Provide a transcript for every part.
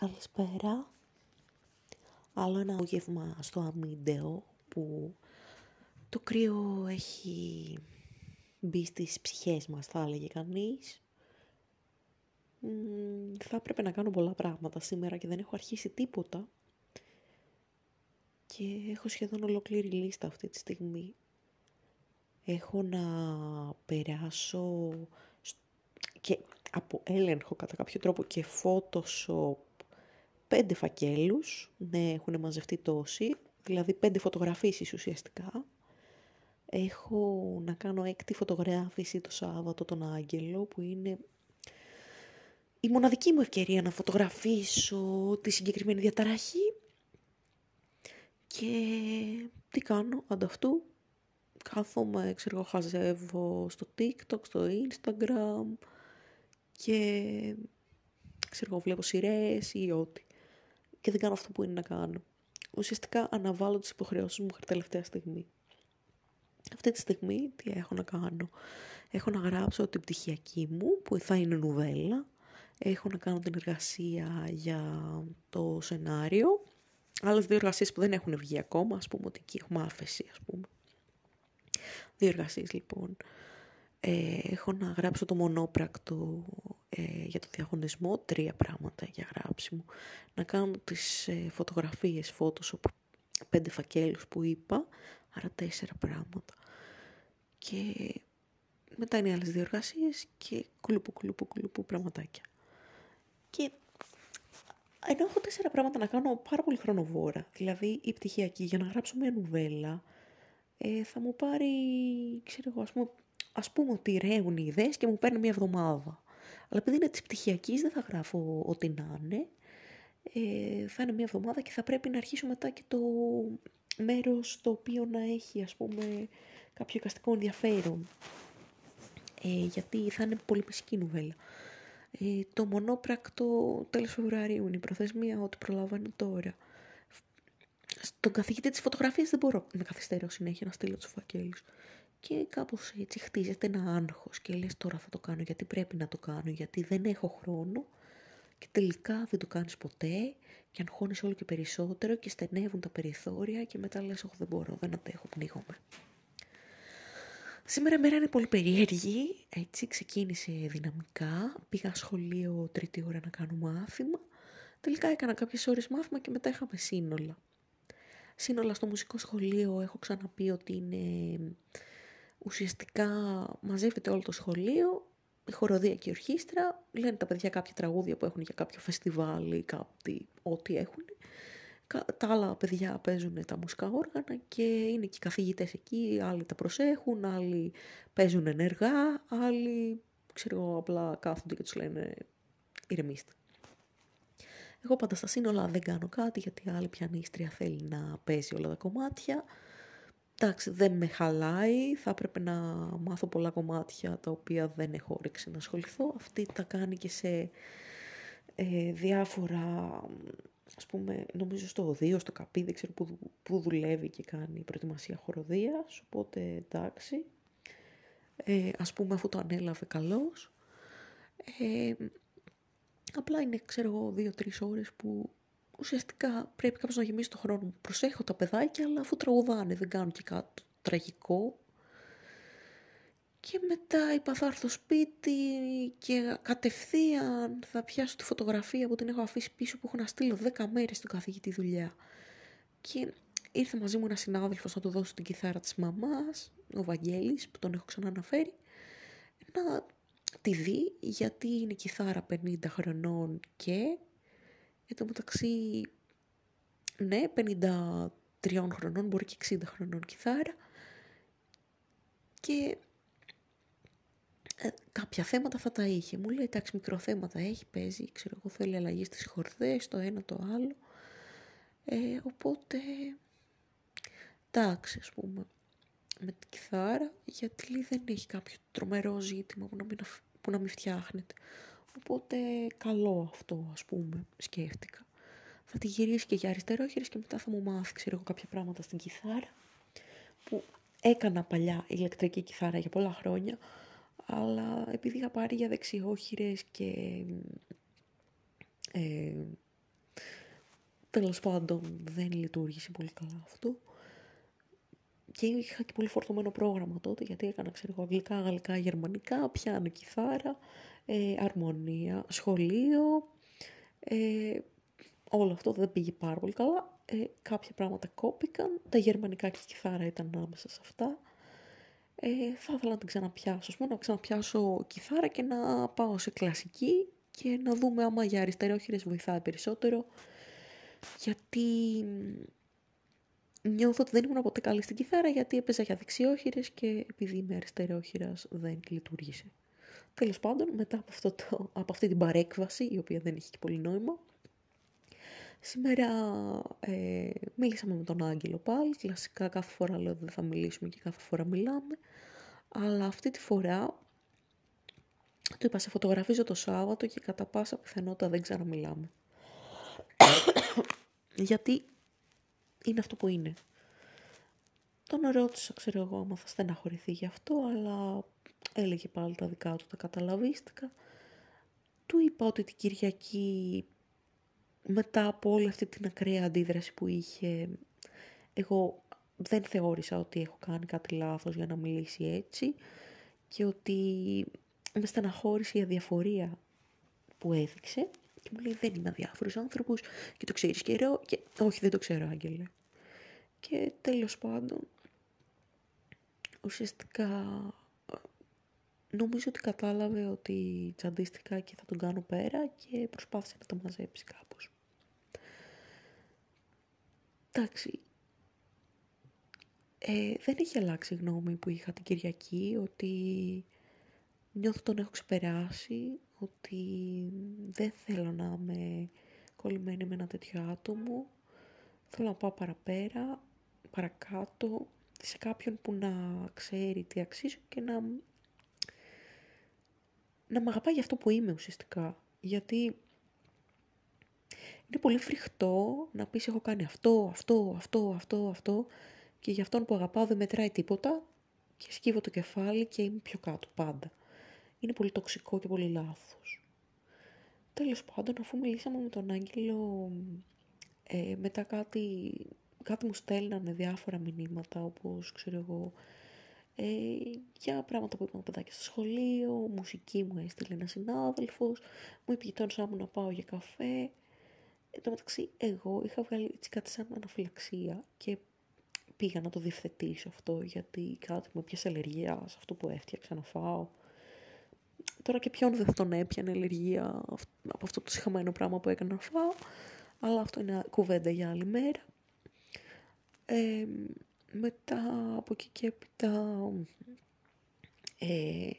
Καλησπέρα. Άλλο ένα απόγευμα στο αμύντεο που το κρύο έχει μπει στις ψυχές μας, θα έλεγε κανείς. θα έπρεπε να κάνω πολλά πράγματα σήμερα και δεν έχω αρχίσει τίποτα. Και έχω σχεδόν ολόκληρη λίστα αυτή τη στιγμή. Έχω να περάσω και από έλεγχο κατά κάποιο τρόπο και Photoshop πέντε φακέλους, ναι έχουν μαζευτεί τόσοι, δηλαδή πέντε φωτογραφίσεις ουσιαστικά. Έχω να κάνω έκτη φωτογράφηση το Σάββατο τον Άγγελο που είναι η μοναδική μου ευκαιρία να φωτογραφίσω τη συγκεκριμένη διαταραχή και τι κάνω ανταυτού. Κάθομαι, ξέρω, χαζεύω στο TikTok, στο Instagram και ξέρω, βλέπω σειρές ή ό,τι και δεν κάνω αυτό που είναι να κάνω. Ουσιαστικά αναβάλω τις υποχρεώσεις μου μέχρι τελευταία στιγμή. Αυτή τη στιγμή τι έχω να κάνω; Έχω να γράψω την πτυχιακή μου που θα είναι νουβέλα. Έχω να κάνω την εργασία για το σενάριο. Άλλες δύο εργασίες που δεν έχουν βγει ακόμα, ας πούμε ότι εκεί έχουμε άφεση, ας πούμε. Δύο εργασίες λοιπόν. Ε, έχω να γράψω το μονόπρακτο ε, για το διαγωνισμό, τρία πράγματα για γράψιμο. Να κάνω τις ε, φωτογραφίες, Photoshop, πέντε φακέλους που είπα, άρα τέσσερα πράγματα. Και μετά είναι οι άλλες δύο εργασίες και κουλουπού, κουλουπού, κουλουπού πραγματάκια. Και ενώ έχω τέσσερα πράγματα να κάνω πάρα πολύ χρονοβόρα, δηλαδή η πτυχιακή για να γράψω μια νουβέλα, ε, θα μου πάρει, ξέρω εγώ, ας πούμε, ας πούμε ότι ρέουν οι ιδέες και μου παίρνει μια εβδομάδα. Αλλά επειδή είναι της πτυχιακής δεν θα γράφω ό,τι να είναι. Ε, θα είναι μια εβδομάδα και θα πρέπει να αρχίσω μετά και το μέρος το οποίο να έχει ας πούμε κάποιο εικαστικό ενδιαφέρον. Ε, γιατί θα είναι πολύ μεσική νουβέλα. Ε, το μονόπρακτο τέλος Φεβρουαρίου είναι η προθεσμία, ό,τι προλάβανε τώρα. Στον καθηγητή της φωτογραφίας δεν μπορώ να καθυστερώ συνέχεια να στείλω τους φακέλους. Και κάπως έτσι χτίζεται ένα άγχος και λες τώρα θα το κάνω γιατί πρέπει να το κάνω, γιατί δεν έχω χρόνο και τελικά δεν το κάνεις ποτέ και αγχώνεις όλο και περισσότερο και στενεύουν τα περιθώρια και μετά λες όχι δεν μπορώ, δεν αντέχω, πνίγομαι. Σήμερα η μέρα είναι πολύ περίεργη, έτσι ξεκίνησε δυναμικά, πήγα σχολείο τρίτη ώρα να κάνω μάθημα, τελικά έκανα κάποιες ώρες μάθημα και μετά είχαμε σύνολα. Σύνολα στο μουσικό σχολείο έχω ξαναπεί ότι είναι ουσιαστικά μαζεύεται όλο το σχολείο, η χοροδία και η ορχήστρα, λένε τα παιδιά κάποια τραγούδια που έχουν για κάποιο φεστιβάλ ή κάτι, ό,τι έχουν. Τα άλλα παιδιά παίζουν τα μουσικά όργανα και είναι και οι καθηγητές εκεί, άλλοι τα προσέχουν, άλλοι παίζουν ενεργά, άλλοι ξέρω απλά κάθονται και τους λένε ηρεμήστε. Εγώ πάντα στα σύνολα δεν κάνω κάτι γιατί άλλη πιανίστρια θέλει να παίζει όλα τα κομμάτια εντάξει, δεν με χαλάει, θα έπρεπε να μάθω πολλά κομμάτια τα οποία δεν έχω όρεξη να ασχοληθώ. Αυτή τα κάνει και σε ε, διάφορα, ας πούμε, νομίζω στο οδείο, στο καπί, δεν ξέρω που, που δουλεύει και κάνει προετοιμασία χοροδίας, οπότε εντάξει. Ε, ας πούμε αφού το ανέλαβε καλώς. Ε, απλά είναι, ξέρω εγώ, δύο-τρεις ώρες που ουσιαστικά πρέπει κάποιος να γεμίσει το χρόνο μου. Προσέχω τα παιδάκια, αλλά αφού τραγουδάνε δεν κάνουν και κάτι τραγικό. Και μετά είπα θα έρθω σπίτι και κατευθείαν θα πιάσω τη φωτογραφία που την έχω αφήσει πίσω που έχω να στείλω 10 μέρες στον καθηγητή δουλειά. Και ήρθε μαζί μου ένας συνάδελφος να του δώσω την κιθάρα της μαμάς, ο Βαγγέλης που τον έχω ξανααναφέρει, να τη δει γιατί είναι κιθάρα 50 χρονών και Εν τω μεταξύ, ναι, 53 χρονών, μπορεί και 60 χρονών κιθάρα. Και ε, κάποια θέματα θα τα είχε. Μου λέει, εντάξει, μικρό θέματα έχει, παίζει, ξέρω εγώ, θέλει αλλαγή στις χορδές, το ένα, το άλλο. Ε, οπότε, εντάξει, ας πούμε, με την κιθάρα, γιατί λέει, δεν έχει κάποιο τρομερό ζήτημα που να μην, που να μην φτιάχνεται. Οπότε καλό αυτό ας πούμε σκέφτηκα. Θα τη γυρίσει και για αριστερόχειρες και μετά θα μου μάθει ξέρω εγώ κάποια πράγματα στην κιθάρα που έκανα παλιά ηλεκτρική κιθάρα για πολλά χρόνια αλλά επειδή είχα πάρει για δεξιόχειρες και ε, Τέλος πάντων δεν λειτουργήσε πολύ καλά αυτό. Και είχα και πολύ φορτωμένο πρόγραμμα τότε, γιατί έκανα, ξέρω εγώ, αγγλικά, γαλλικά, γερμανικά, πιάνω κιθάρα, ε, αρμονία, σχολείο, ε, όλο αυτό δεν πήγε πάρα πολύ καλά. Ε, κάποια πράγματα κόπηκαν, τα γερμανικά και η κιθάρα ήταν άμεσα σε αυτά. Ε, θα ήθελα να την ξαναπιάσω, πούμε, να ξαναπιάσω κιθάρα και να πάω σε κλασική και να δούμε άμα για αριστερόχειρες βοηθάει περισσότερο. Γιατί νιώθω ότι δεν ήμουν ποτέ καλή στην κιθάρα γιατί έπαιζα για δεξιόχειρες και επειδή είμαι αριστερόχειρας δεν λειτουργήσε. Τέλος πάντων, μετά από, αυτό το, από αυτή την παρέκβαση, η οποία δεν είχε και πολύ νόημα, σήμερα ε, μίλησαμε με τον Άγγελο πάλι. Κλασικά κάθε φορά λέω ότι δεν θα μιλήσουμε και κάθε φορά μιλάμε. Αλλά αυτή τη φορά του είπα σε φωτογραφίζω το Σάββατο και κατά πάσα πιθανότητα δεν ξαναμιλάμε. Γιατί είναι αυτό που είναι. Τον ρώτησα, ξέρω εγώ, άμα θα στεναχωρηθεί γι' αυτό, αλλά έλεγε πάλι τα δικά του, τα καταλαβίστηκα. Του είπα ότι την Κυριακή, μετά από όλη αυτή την ακραία αντίδραση που είχε, εγώ δεν θεώρησα ότι έχω κάνει κάτι λάθος για να μιλήσει έτσι και ότι με στεναχώρησε η αδιαφορία που έδειξε και μου λέει δεν είμαι αδιάφορος άνθρωπος και το ξέρεις καιρό και όχι δεν το ξέρω Άγγελε. Και τέλος πάντων ουσιαστικά νομίζω ότι κατάλαβε ότι τσαντίστηκα και θα τον κάνω πέρα και προσπάθησε να το μαζέψει κάπως. Εντάξει, ε, δεν έχει αλλάξει η γνώμη που είχα την Κυριακή, ότι νιώθω τον έχω ξεπεράσει, ότι δεν θέλω να είμαι κολλημένη με ένα τέτοιο άτομο. Θέλω να πάω παραπέρα, παρακάτω, σε κάποιον που να ξέρει τι αξίζω και να να με αγαπάει για αυτό που είμαι ουσιαστικά. Γιατί είναι πολύ φρικτό να πεις έχω κάνει αυτό, αυτό, αυτό, αυτό, αυτό και για αυτόν που αγαπάω δεν μετράει τίποτα και σκύβω το κεφάλι και είμαι πιο κάτω πάντα. Είναι πολύ τοξικό και πολύ λάθος. Τέλος πάντων, αφού μιλήσαμε με τον Άγγελο, ε, μετά κάτι, κάτι μου στέλνανε διάφορα μηνύματα, όπως ξέρω εγώ, ε, για πράγματα που είπαν παιδάκια στο σχολείο, μουσική μου έστειλε ένας συνάδελφος, μου είπε γειτόνισά μου να πάω για καφέ. Εν τω μεταξύ, εγώ είχα βγάλει έτσι κάτι σαν αναφυλαξία και πήγα να το διευθετήσω αυτό, γιατί κάτι μου έπιασε αλλεργία σε αυτό που έφτιαξα να φάω. Τώρα και ποιον δεν θα τον έπιανε αλλεργία από αυτό το συχαμένο πράγμα που έκανα να φάω, αλλά αυτό είναι κουβέντα για άλλη μέρα. Ε, μετά από εκεί και έπειτα, ε,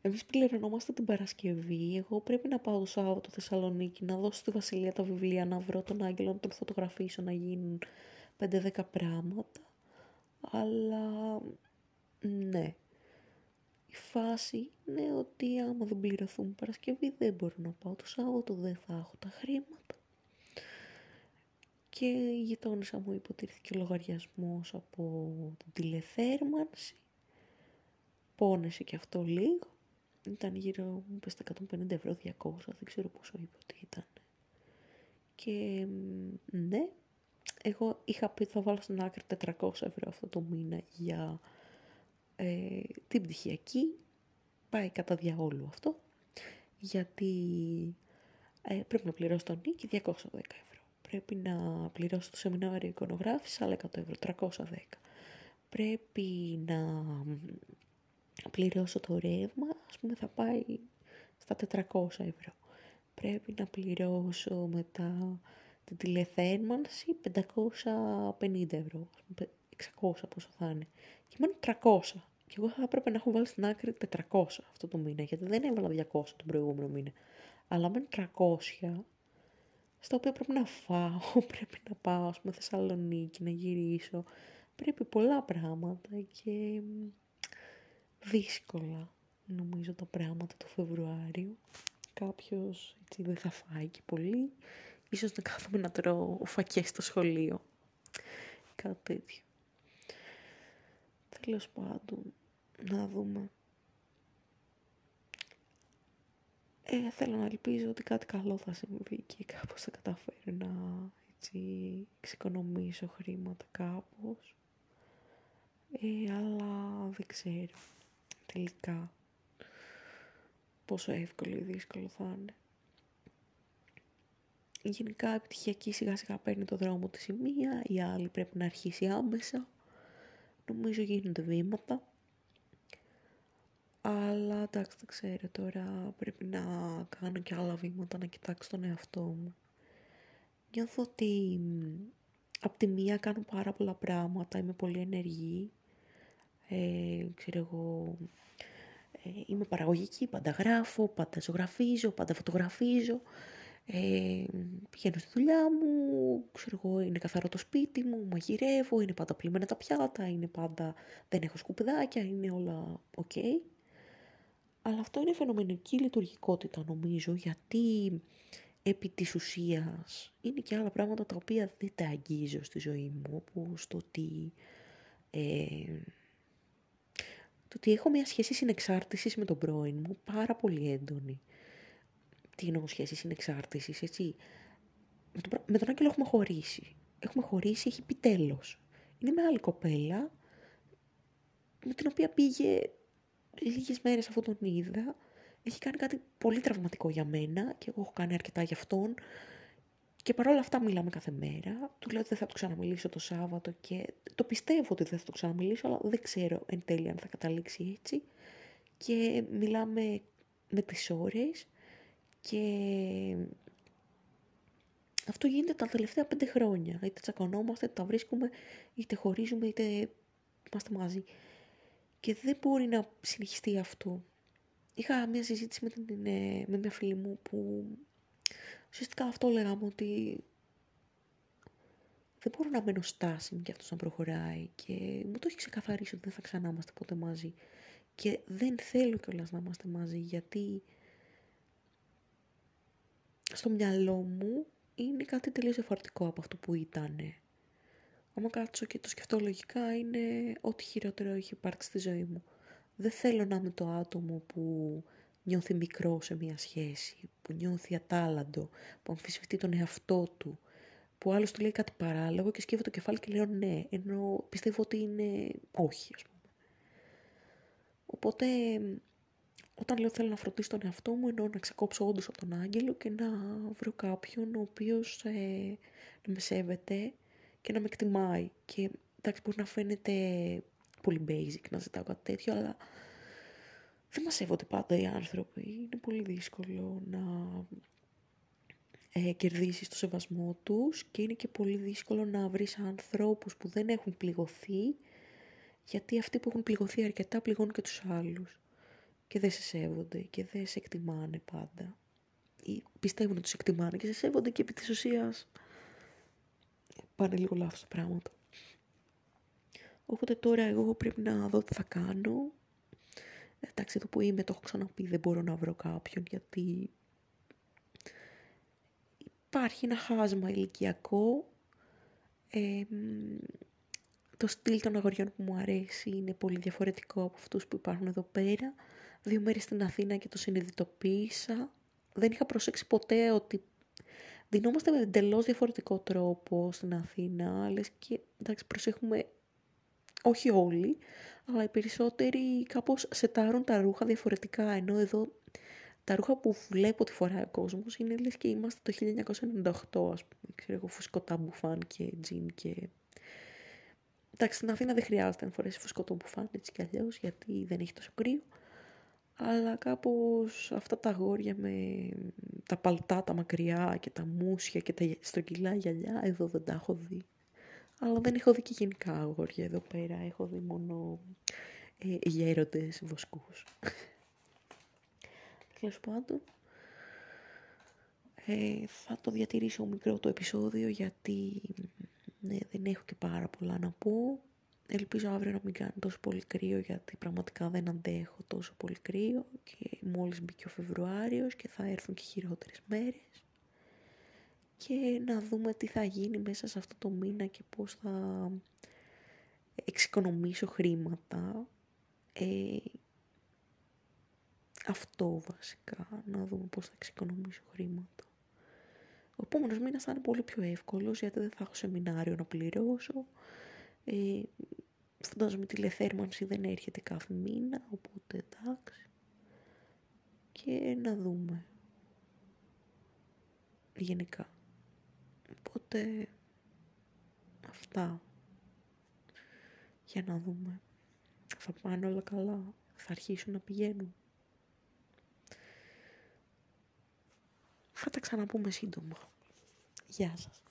εμείς πληρωνόμαστε την Παρασκευή. Εγώ πρέπει να πάω το Σάββατο Θεσσαλονίκη, να δώσω στη Βασιλεία τα βιβλία, να βρω τον Άγγελο, να τον φωτογραφίσω, να γίνουν 5-10 πράγματα. Αλλά, ναι. Η φάση είναι ότι άμα δεν πληρωθούν Παρασκευή δεν μπορώ να πάω το Σάββατο, δεν θα έχω τα χρήματα και η γειτόνισσα μου υποτίθεται λογαριασμός από την τηλεθέρμανση. Πόνεσε και αυτό λίγο. Ήταν γύρω, μου πες 150 ευρώ, 200, δεν ξέρω πόσο είπε ότι ήταν. Και ναι, εγώ είχα πει θα βάλω στην άκρη 400 ευρώ αυτό το μήνα για ε, την πτυχιακή. Πάει κατά διαόλου αυτό. Γιατί ε, πρέπει να πληρώσω τον νίκη 210 ευρώ πρέπει να πληρώσω το σεμινάριο εικονογράφησης άλλα 100 ευρώ, 310. Πρέπει να πληρώσω το ρεύμα, ας πούμε θα πάει στα 400 ευρώ. Πρέπει να πληρώσω μετά την τηλεθέρμανση 550 ευρώ, 600 πόσο θα είναι. Και μένουν 300. Και εγώ θα έπρεπε να έχω βάλει στην άκρη 400 αυτό το μήνα, γιατί δεν έβαλα 200 τον προηγούμενο μήνα. Αλλά μένουν 300 στα οποία πρέπει να φάω, πρέπει να πάω, ας πούμε, Θεσσαλονίκη, να γυρίσω. Πρέπει πολλά πράγματα και δύσκολα, νομίζω, τα πράγματα του Φεβρουάριου. Κάποιος έτσι δεν θα φάει και πολύ. Ίσως να κάθομαι να τρώω φακές στο σχολείο. Κάτι τέτοιο. Τέλος πάντων, να δούμε. Ε, θέλω να ελπίζω ότι κάτι καλό θα συμβεί και κάπως θα καταφέρει να έτσι εξοικονομήσω χρήματα κάπως. Ε, αλλά δεν ξέρω τελικά πόσο εύκολο ή δύσκολο θα είναι. Γενικά επιτυχιακή σιγά σιγά παίρνει το δρόμο της η μία, η άλλη πρέπει να αρχίσει άμεσα. Νομίζω γίνονται βήματα. Αλλά εντάξει δεν ξέρω τώρα πρέπει να κάνω και άλλα βήματα να κοιτάξω τον εαυτό μου. Νιώθω ότι από τη μία κάνω πάρα πολλά πράγματα, είμαι πολύ ενεργή. Ε, ξέρω εγώ, ε, είμαι παραγωγική, πάντα γράφω, πάντα ζωγραφίζω, πάντα φωτογραφίζω. Ε, πηγαίνω στη δουλειά μου, ξέρω εγώ, είναι καθαρό το σπίτι μου, μαγειρεύω, είναι πάντα πλυμένα τα πιάτα, είναι πάντα, δεν έχω σκουπιδάκια, είναι όλα οκ. Αλλά αυτό είναι φαινομενική λειτουργικότητα νομίζω, γιατί επί της ουσίας είναι και άλλα πράγματα τα οποία δεν τα αγγίζω στη ζωή μου, όπως το ότι, ε, το ότι έχω μια σχέση συνεξάρτησης με τον πρώην μου πάρα πολύ έντονη τι εννοώ σχέση συνεξάρτηση, έτσι. Με τον, με τον Άγγελο έχουμε χωρίσει. Έχουμε χωρίσει, έχει πει τέλος. Είναι μεγάλη κοπέλα, με την οποία πήγε λίγες μέρες αφού τον είδα. Έχει κάνει κάτι πολύ τραυματικό για μένα και εγώ έχω κάνει αρκετά για αυτόν. Και παρόλα αυτά μιλάμε κάθε μέρα. Του λέω ότι δεν θα του ξαναμιλήσω το Σάββατο και το πιστεύω ότι δεν θα το ξαναμιλήσω, αλλά δεν ξέρω εν τέλει αν θα καταλήξει έτσι. Και μιλάμε με τις ώρες και αυτό γίνεται τα τελευταία πέντε χρόνια. Είτε τσακωνόμαστε, είτε τα βρίσκουμε, είτε χωρίζουμε, είτε είμαστε μαζί. Και δεν μπορεί να συνεχιστεί αυτό. Είχα μια συζήτηση με, την, ε, με μια φίλη μου που ουσιαστικά αυτό λέγαμε ότι δεν μπορώ να μένω στάσιμη και αυτός να προχωράει και μου το έχει ξεκαθαρίσει ότι δεν θα ξανά είμαστε ποτέ μαζί. Και δεν θέλω κιόλας να είμαστε μαζί γιατί στο μυαλό μου είναι κάτι τελείως διαφορετικό από αυτό που ήταν. Άμα κάτσω και το σκεφτώ λογικά είναι ό,τι χειρότερο έχει υπάρξει στη ζωή μου. Δεν θέλω να είμαι το άτομο που νιώθει μικρό σε μια σχέση, που νιώθει ατάλλαντο, που αμφισβητεί τον εαυτό του, που άλλος του λέει κάτι παράλογο και σκέφτεται το κεφάλι και λέω ναι, ενώ πιστεύω ότι είναι όχι, ας πούμε. Οπότε όταν λέω θέλω να φροντίσω τον εαυτό μου, εννοώ να ξεκόψω όντως από τον άγγελο και να βρω κάποιον ο οποίος ε, να με σέβεται και να με εκτιμάει. Και εντάξει, μπορεί να φαίνεται πολύ basic να ζητάω κάτι τέτοιο, αλλά δεν μας σέβονται πάντα οι άνθρωποι. Είναι πολύ δύσκολο να ε, κερδίσεις το σεβασμό τους και είναι και πολύ δύσκολο να βρεις ανθρώπους που δεν έχουν πληγωθεί, γιατί αυτοί που έχουν πληγωθεί αρκετά πληγώνουν και τους άλλους και δεν σε σέβονται και δεν σε εκτιμάνε πάντα. Ή πιστεύουν ότι σε εκτιμάνε και σε σέβονται και επί της ουσίας πάνε λίγο λάθος τα πράγματα. Οπότε τώρα εγώ πρέπει να δω τι θα κάνω. Εντάξει, εδώ που είμαι το έχω ξαναπεί, δεν μπορώ να βρω κάποιον γιατί υπάρχει ένα χάσμα ηλικιακό. το στυλ των αγοριών που μου αρέσει είναι πολύ διαφορετικό από αυτούς που υπάρχουν εδώ πέρα δύο μέρες στην Αθήνα και το συνειδητοποίησα. Δεν είχα προσέξει ποτέ ότι δινόμαστε με εντελώς διαφορετικό τρόπο στην Αθήνα, λες και εντάξει προσέχουμε όχι όλοι, αλλά οι περισσότεροι κάπως σετάρουν τα ρούχα διαφορετικά, ενώ εδώ τα ρούχα που βλέπω ότι φοράει ο κόσμος είναι λες και είμαστε το 1998, ας πούμε, ξέρω εγώ, φουσκωτά μπουφάν και τζιν και... Εντάξει, στην Αθήνα δεν χρειάζεται να φορέσεις φουσκωτό μπουφάν έτσι κι αλλιώς, γιατί δεν έχει τόσο κρύο αλλά κάπως αυτά τα αγόρια με τα παλτά, τα μακριά και τα μουσια και τα στρογγυλά γυαλιά, εδώ δεν τα έχω δει. Αλλά δεν έχω δει και γενικά αγόρια εδώ πέρα, έχω δει μόνο ε, γέροντες βοσκούς. Τέλος πάντων, ε, θα το διατηρήσω μικρό το επεισόδιο γιατί ναι, δεν έχω και πάρα πολλά να πω. Ελπίζω αύριο να μην κάνει τόσο πολύ κρύο γιατί πραγματικά δεν αντέχω τόσο πολύ κρύο και μόλις μπήκε ο Φεβρουάριος και θα έρθουν και χειρότερες μέρες και να δούμε τι θα γίνει μέσα σε αυτό το μήνα και πώς θα εξοικονομήσω χρήματα. Ε, αυτό βασικά, να δούμε πώς θα εξοικονομήσω χρήματα. Ο επόμενος μήνας θα είναι πολύ πιο εύκολος γιατί δεν θα έχω σεμινάριο να πληρώσω. Ε, φαντάζομαι τηλεθέρμανση δεν έρχεται κάθε μήνα, οπότε εντάξει. Και να δούμε. Γενικά. Οπότε αυτά. Για να δούμε. Θα πάνε όλα καλά. Θα αρχίσουν να πηγαίνουν. Θα τα ξαναπούμε σύντομα. Γεια σας.